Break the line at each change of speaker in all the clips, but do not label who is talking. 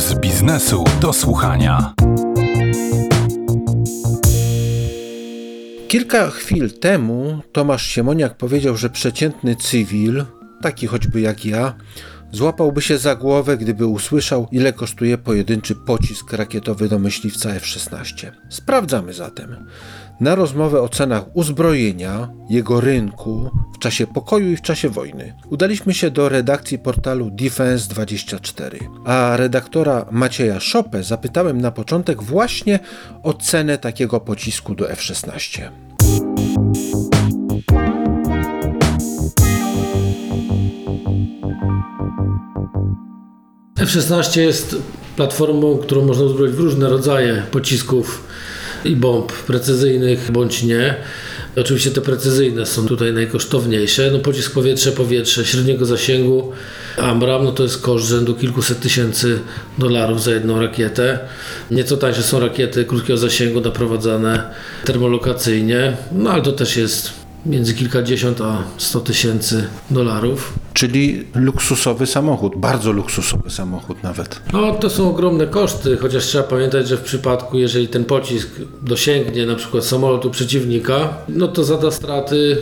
z biznesu do słuchania.
Kilka chwil temu Tomasz Siemoniak powiedział, że przeciętny cywil, taki choćby jak ja, złapałby się za głowę, gdyby usłyszał, ile kosztuje pojedynczy pocisk rakietowy do myśliwca F-16. Sprawdzamy zatem. Na rozmowę o cenach uzbrojenia, jego rynku w czasie pokoju i w czasie wojny udaliśmy się do redakcji portalu Defense24, a redaktora Macieja Szopę zapytałem na początek właśnie o cenę takiego pocisku do F-16.
F-16 jest platformą, którą można uzbroić w różne rodzaje pocisków i bomb precyzyjnych bądź nie. Oczywiście te precyzyjne są tutaj najkosztowniejsze. No pocisk powietrze-powietrze średniego zasięgu Amram no to jest koszt rzędu kilkuset tysięcy dolarów za jedną rakietę. Nieco tańsze są rakiety krótkiego zasięgu naprowadzane termolokacyjnie, no ale to też jest między kilkadziesiąt a sto tysięcy dolarów.
Czyli luksusowy samochód, bardzo luksusowy samochód nawet.
No to są ogromne koszty, chociaż trzeba pamiętać, że w przypadku, jeżeli ten pocisk dosięgnie na przykład samolotu przeciwnika, no to zada straty,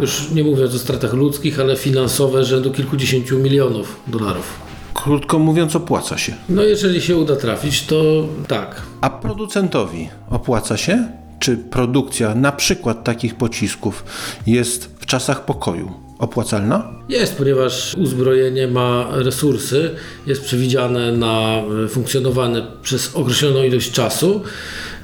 już nie mówiąc o stratach ludzkich, ale finansowe rzędu kilkudziesięciu milionów dolarów.
Krótko mówiąc, opłaca się.
No jeżeli się uda trafić, to tak.
A producentowi opłaca się? Czy produkcja na przykład takich pocisków jest w czasach pokoju opłacalna?
Jest, ponieważ uzbrojenie ma resursy, jest przewidziane na funkcjonowanie przez określoną ilość czasu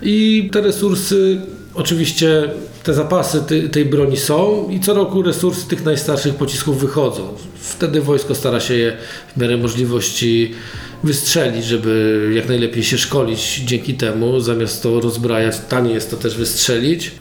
i te resursy, oczywiście te zapasy ty, tej broni są i co roku resursy tych najstarszych pocisków wychodzą. Wtedy wojsko stara się je w miarę możliwości wystrzelić, żeby jak najlepiej się szkolić dzięki temu, zamiast to rozbrajać, taniej jest to też wystrzelić.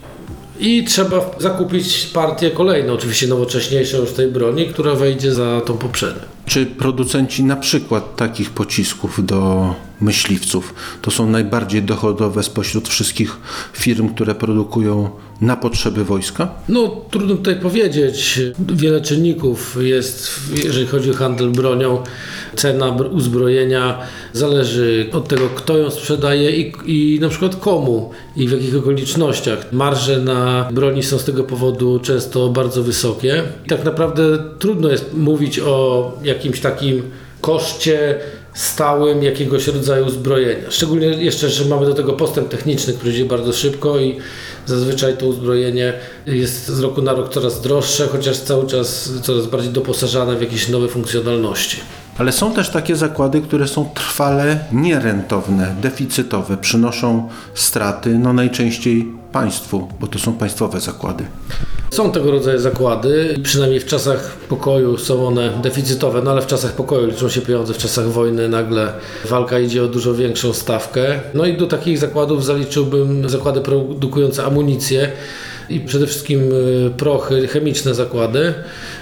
I trzeba zakupić partię kolejną, oczywiście nowocześniejszą już tej broni, która wejdzie za tą poprzednią.
Czy producenci na przykład takich pocisków do myśliwców to są najbardziej dochodowe spośród wszystkich firm, które produkują na potrzeby wojska?
No, trudno tutaj powiedzieć. Wiele czynników jest, jeżeli chodzi o handel bronią. Cena uzbrojenia zależy od tego, kto ją sprzedaje i, i na przykład komu i w jakich okolicznościach. Marże na broni są z tego powodu często bardzo wysokie. I tak naprawdę trudno jest mówić o jakimś takim koszcie stałym jakiegoś rodzaju uzbrojenia. Szczególnie jeszcze, że mamy do tego postęp techniczny, który idzie bardzo szybko i zazwyczaj to uzbrojenie jest z roku na rok coraz droższe, chociaż cały czas coraz bardziej doposażane w jakieś nowe funkcjonalności.
Ale są też takie zakłady, które są trwale nierentowne, deficytowe, przynoszą straty, no najczęściej państwu, bo to są państwowe zakłady.
Są tego rodzaju zakłady, przynajmniej w czasach pokoju są one deficytowe, no ale w czasach pokoju liczą się pieniądze, w czasach wojny nagle walka idzie o dużo większą stawkę. No i do takich zakładów zaliczyłbym zakłady produkujące amunicję i przede wszystkim y, prochy, chemiczne zakłady.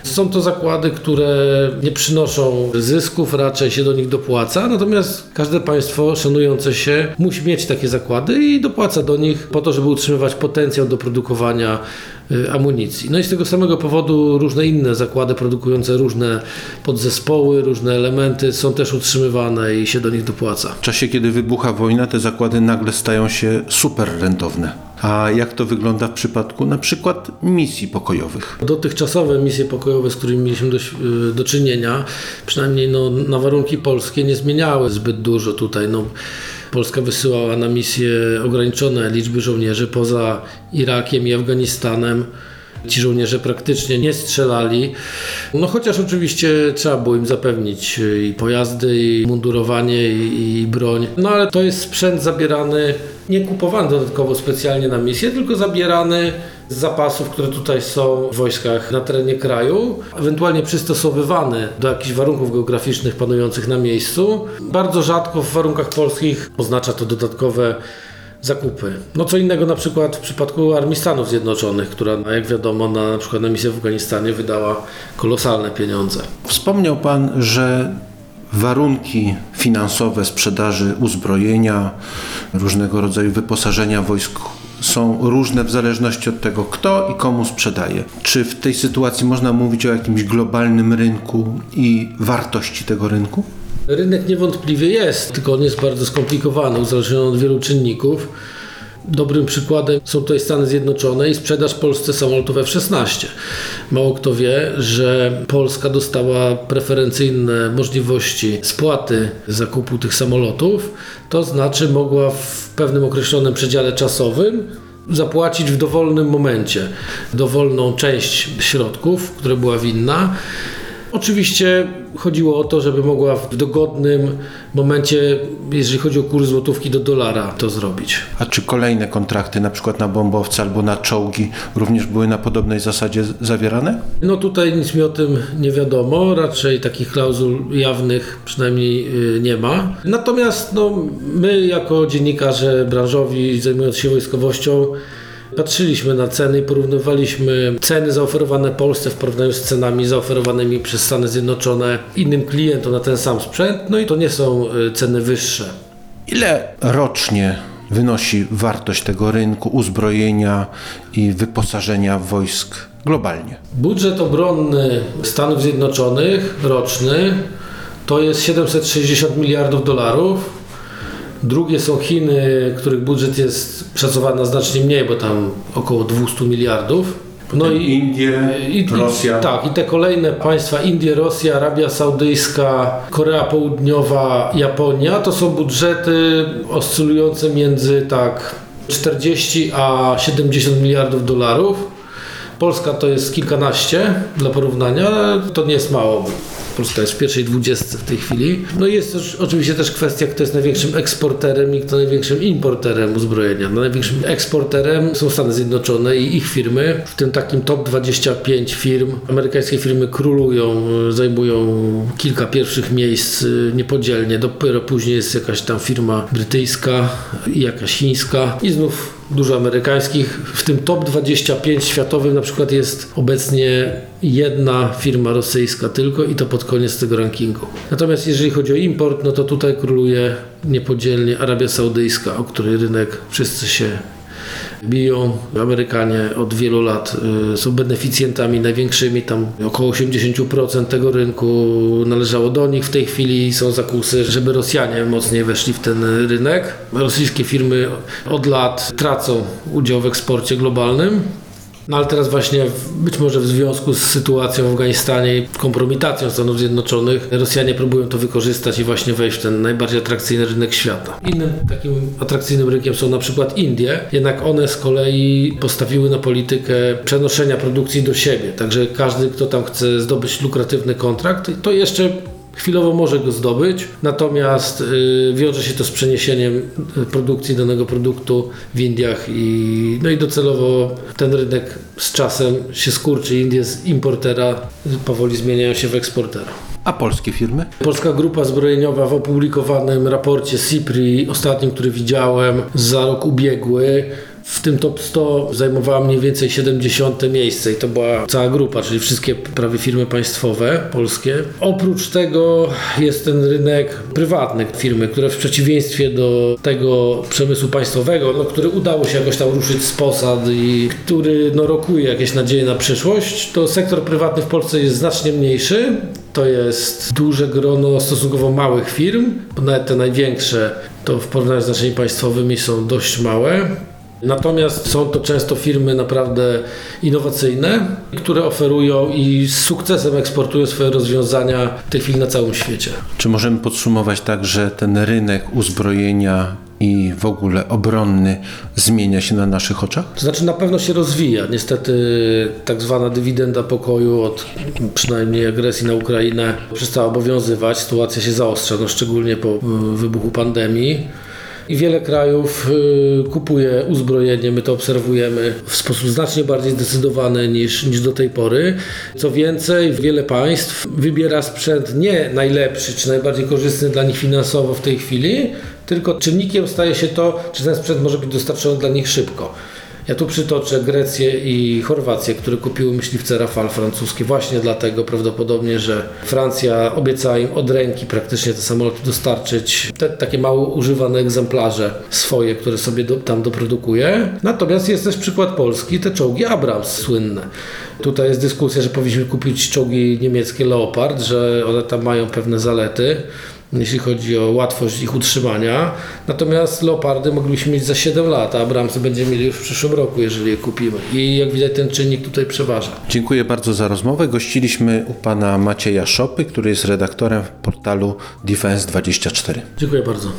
Są to zakłady, które nie przynoszą zysków, raczej się do nich dopłaca, natomiast każde państwo szanujące się musi mieć takie zakłady i dopłaca do nich po to, żeby utrzymywać potencjał do produkowania y, amunicji. No i z tego samego powodu różne inne zakłady produkujące różne podzespoły, różne elementy są też utrzymywane i się do nich dopłaca.
W czasie, kiedy wybucha wojna, te zakłady nagle stają się super rentowne. A jak to wygląda w przypadku na przykład misji pokojowych?
Dotychczasowe misje pokojowe, z którymi mieliśmy do, y, do czynienia, przynajmniej no, na warunki polskie, nie zmieniały zbyt dużo tutaj. No, Polska wysyłała na misje ograniczone liczby żołnierzy poza Irakiem i Afganistanem. Ci żołnierze praktycznie nie strzelali. No chociaż oczywiście trzeba było im zapewnić y, i pojazdy, i mundurowanie, i, i broń. No ale to jest sprzęt zabierany, nie kupowany dodatkowo specjalnie na misję, tylko zabierany z zapasów, które tutaj są w wojskach na terenie kraju, ewentualnie przystosowywany do jakichś warunków geograficznych panujących na miejscu. Bardzo rzadko w warunkach polskich oznacza to dodatkowe zakupy. No co innego na przykład w przypadku Armii Stanów Zjednoczonych, która jak wiadomo na, na przykład na misję w Afganistanie wydała kolosalne pieniądze.
Wspomniał Pan, że warunki finansowe sprzedaży uzbrojenia, różnego rodzaju wyposażenia wojsk są różne w zależności od tego, kto i komu sprzedaje. Czy w tej sytuacji można mówić o jakimś globalnym rynku i wartości tego rynku?
Rynek niewątpliwie jest, tylko on jest bardzo skomplikowany, uzależniony od wielu czynników. Dobrym przykładem są tutaj Stany Zjednoczone i sprzedaż Polsce samolotów F-16. Mało kto wie, że Polska dostała preferencyjne możliwości spłaty zakupu tych samolotów, to znaczy mogła w pewnym określonym przedziale czasowym zapłacić w dowolnym momencie dowolną część środków, które była winna. Oczywiście chodziło o to, żeby mogła w dogodnym momencie, jeżeli chodzi o kurs złotówki do dolara, to zrobić.
A czy kolejne kontrakty, na przykład na bombowce albo na czołgi, również były na podobnej zasadzie zawierane?
No tutaj nic mi o tym nie wiadomo, raczej takich klauzul jawnych przynajmniej y, nie ma. Natomiast no, my jako dziennikarze branżowi zajmując się wojskowością patrzyliśmy na ceny i porównywaliśmy ceny zaoferowane Polsce w porównaniu z cenami zaoferowanymi przez Stany Zjednoczone innym klientom na ten sam sprzęt, no i to nie są y, ceny wyższe.
Ile rocznie wynosi wartość tego rynku uzbrojenia i wyposażenia wojsk globalnie?
Budżet obronny Stanów Zjednoczonych roczny to jest 760 miliardów dolarów. Drugie są Chiny, których budżet jest szacowany na znacznie mniej, bo tam około 200 miliardów. No i,
Indie,
i, i tak, i te kolejne państwa Indie, Rosja, Arabia Saudyjska, Korea Południowa, Japonia to są budżety oscylujące między tak 40 a 70 miliardów dolarów. Polska to jest kilkanaście dla porównania, ale to nie jest mało. Polska jest w pierwszej dwudziestce w tej chwili. No i jest też, oczywiście też kwestia, kto jest największym eksporterem i kto największym importerem uzbrojenia. No, największym eksporterem są Stany Zjednoczone i ich firmy, w tym takim top 25 firm. Amerykańskie firmy królują, zajmują kilka pierwszych miejsc y, niepodzielnie. Dopiero później jest jakaś tam firma brytyjska i jakaś chińska i znów dużo amerykańskich. W tym top 25 światowym na przykład jest obecnie jedna firma rosyjska tylko i to pod koniec tego rankingu. Natomiast jeżeli chodzi o import, no to tutaj króluje niepodzielnie Arabia Saudyjska, o której rynek wszyscy się biją. Amerykanie od wielu lat y, są beneficjentami największymi, tam około 80% tego rynku należało do nich. W tej chwili są zakusy, żeby Rosjanie mocniej weszli w ten rynek. Rosyjskie firmy od lat tracą udział w eksporcie globalnym. No ale teraz właśnie być może w związku z sytuacją w Afganistanie i kompromitacją Stanów Zjednoczonych Rosjanie próbują to wykorzystać i właśnie wejść w ten najbardziej atrakcyjny rynek świata. Innym takim atrakcyjnym rynkiem są na przykład Indie, jednak one z kolei postawiły na politykę przenoszenia produkcji do siebie. Także każdy, kto tam chce zdobyć lukratywny kontrakt, to jeszcze Chwilowo może go zdobyć, natomiast y, wiąże się to z przeniesieniem y, produkcji danego produktu w Indiach i, no i docelowo ten rynek z czasem się skurczy. Indie z importera powoli zmieniają się w eksportera.
A polskie firmy?
Polska Grupa Zbrojeniowa w opublikowanym raporcie CIPRI, ostatnim, który widziałem za rok ubiegły, w tym top 100 zajmowała mniej więcej 70 miejsce i to była cała grupa, czyli wszystkie prawie firmy państwowe polskie. Oprócz tego jest ten rynek prywatny, firmy, które w przeciwieństwie do tego przemysłu państwowego, no, który udało się jakoś tam ruszyć z posad i który no, rokuje jakieś nadzieje na przyszłość, to sektor prywatny w Polsce jest znacznie mniejszy. To jest duże grono stosunkowo małych firm, bo nawet te największe to w porównaniu z naszymi państwowymi są dość małe. Natomiast są to często firmy naprawdę innowacyjne, które oferują i z sukcesem eksportują swoje rozwiązania w tej chwili na całym świecie.
Czy możemy podsumować tak, że ten rynek uzbrojenia i w ogóle obronny zmienia się na naszych oczach?
To znaczy na pewno się rozwija. Niestety tak zwana dywidenda pokoju od przynajmniej agresji na Ukrainę przestała obowiązywać. Sytuacja się zaostrza, no szczególnie po y, wybuchu pandemii. I wiele krajów y, kupuje uzbrojenie, my to obserwujemy w sposób znacznie bardziej zdecydowany niż, niż do tej pory. Co więcej, wiele państw wybiera sprzęt nie najlepszy czy najbardziej korzystny dla nich finansowo w tej chwili, tylko czynnikiem staje się to, czy ten sprzęt może być dostarczony dla nich szybko. Ja tu przytoczę Grecję i Chorwację, które kupiły myśliwce Rafale francuskie właśnie dlatego prawdopodobnie, że Francja obiecała im od ręki praktycznie te samoloty dostarczyć, te takie mało używane egzemplarze swoje, które sobie do, tam doprodukuje. Natomiast jest też przykład Polski, te czołgi Abrams słynne. Tutaj jest dyskusja, że powinniśmy kupić czołgi niemieckie Leopard, że one tam mają pewne zalety. Jeśli chodzi o łatwość ich utrzymania. Natomiast Leopardy moglibyśmy mieć za 7 lat, a Abramsy będziemy mieli już w przyszłym roku, jeżeli je kupimy. I jak widać ten czynnik tutaj przeważa.
Dziękuję bardzo za rozmowę. Gościliśmy u pana Macieja Szopy, który jest redaktorem portalu Defense24.
Dziękuję bardzo.